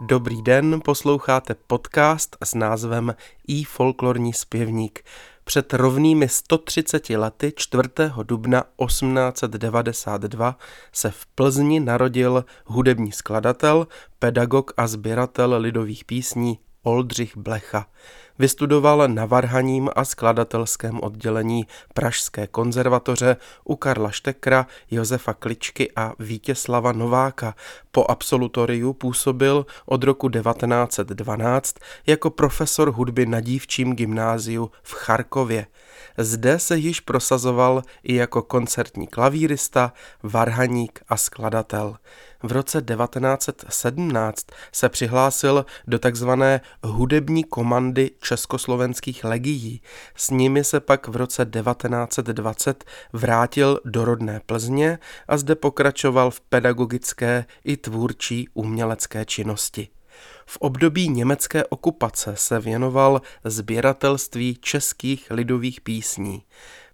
Dobrý den, posloucháte podcast s názvem I folklorní zpěvník. Před rovnými 130 lety 4. dubna 1892 se v Plzni narodil hudební skladatel, pedagog a sběratel lidových písní Oldřich Blecha. Vystudoval na varhaním a skladatelském oddělení Pražské konzervatoře u Karla Štekra, Josefa Kličky a Vítěslava Nováka. Po absolutoriu působil od roku 1912 jako profesor hudby na dívčím gymnáziu v Charkově. Zde se již prosazoval i jako koncertní klavírista, varhaník a skladatel. V roce 1917 se přihlásil do takzvané hudební komandy československých legií. S nimi se pak v roce 1920 vrátil do rodné Plzně a zde pokračoval v pedagogické i tvůrčí umělecké činnosti. V období německé okupace se věnoval sběratelství českých lidových písní.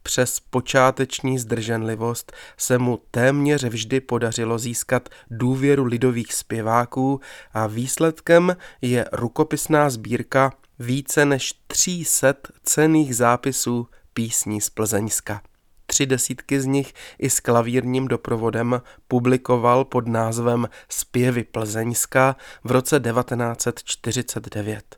Přes počáteční zdrženlivost se mu téměř vždy podařilo získat důvěru lidových zpěváků a výsledkem je rukopisná sbírka více než 300 cených zápisů písní z Plzeňska. Tři desítky z nich i s klavírním doprovodem publikoval pod názvem Zpěvy Plzeňska v roce 1949.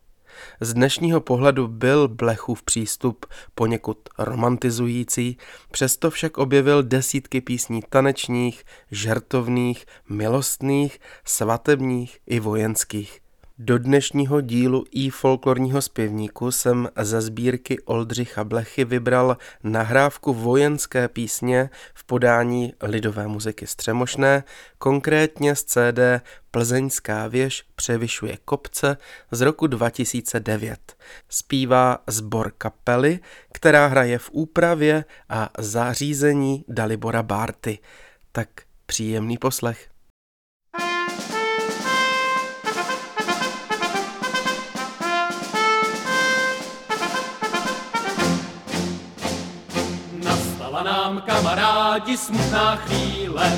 Z dnešního pohledu byl Blechův přístup poněkud romantizující, přesto však objevil desítky písní tanečních, žertovných, milostných, svatebních i vojenských. Do dnešního dílu i folklorního zpěvníku jsem ze sbírky Oldřicha Blechy vybral nahrávku vojenské písně v podání lidové muziky Střemošné, konkrétně z CD Plzeňská věž převyšuje kopce z roku 2009. Zpívá sbor kapely, která hraje v úpravě a zařízení Dalibora Bárty. Tak příjemný poslech. Nám kamarádi smutná chvíle,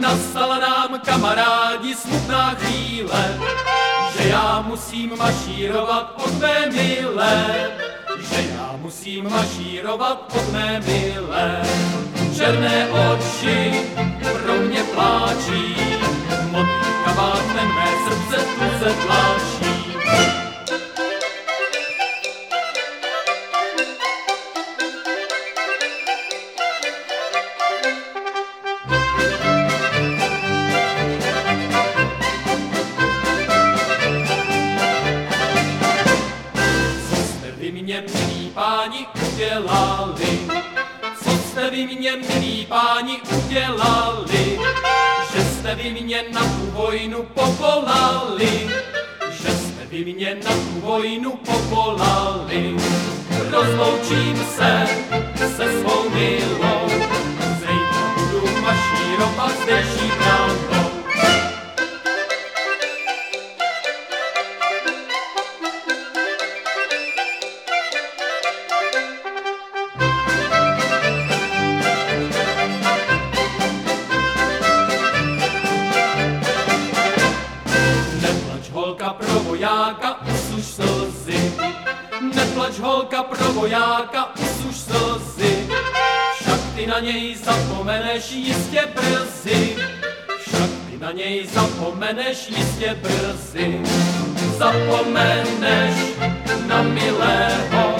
nastala nám kamarádi smutná chvíle, že já musím mašírovat od mé milé, že já musím mašírovat od mé milé. Černé oči pro mě pláčí, modrý kabát ten mé srdce tu se tlačí. vy mě, milí páni, udělali, že jste vy mě na tu vojnu povolali, že jste vy mě na tu vojnu povolali. Rozloučím se se svou milou, zítra budu mašírovat zdejší bránou. vojáka už slzy, však ty na něj zapomeneš jistě brzy. Však ty na něj zapomeneš jistě brzy. Zapomeneš na milého,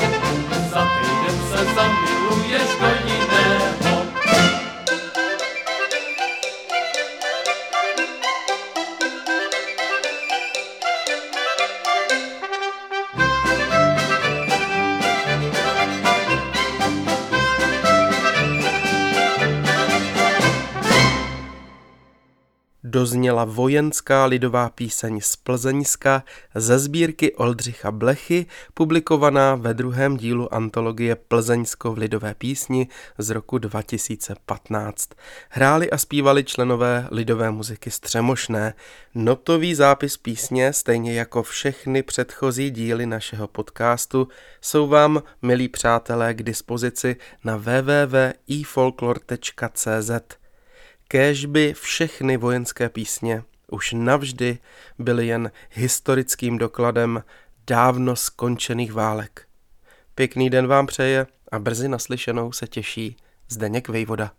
dozněla vojenská lidová píseň z Plzeňska ze sbírky Oldřicha Blechy, publikovaná ve druhém dílu antologie Plzeňsko v lidové písni z roku 2015. Hráli a zpívali členové lidové muziky Střemošné. Notový zápis písně, stejně jako všechny předchozí díly našeho podcastu, jsou vám, milí přátelé, k dispozici na www.ifolklor.cz. Kéž by všechny vojenské písně už navždy byly jen historickým dokladem dávno skončených válek. Pěkný den vám přeje a brzy naslyšenou se těší Zdeněk Vejvoda.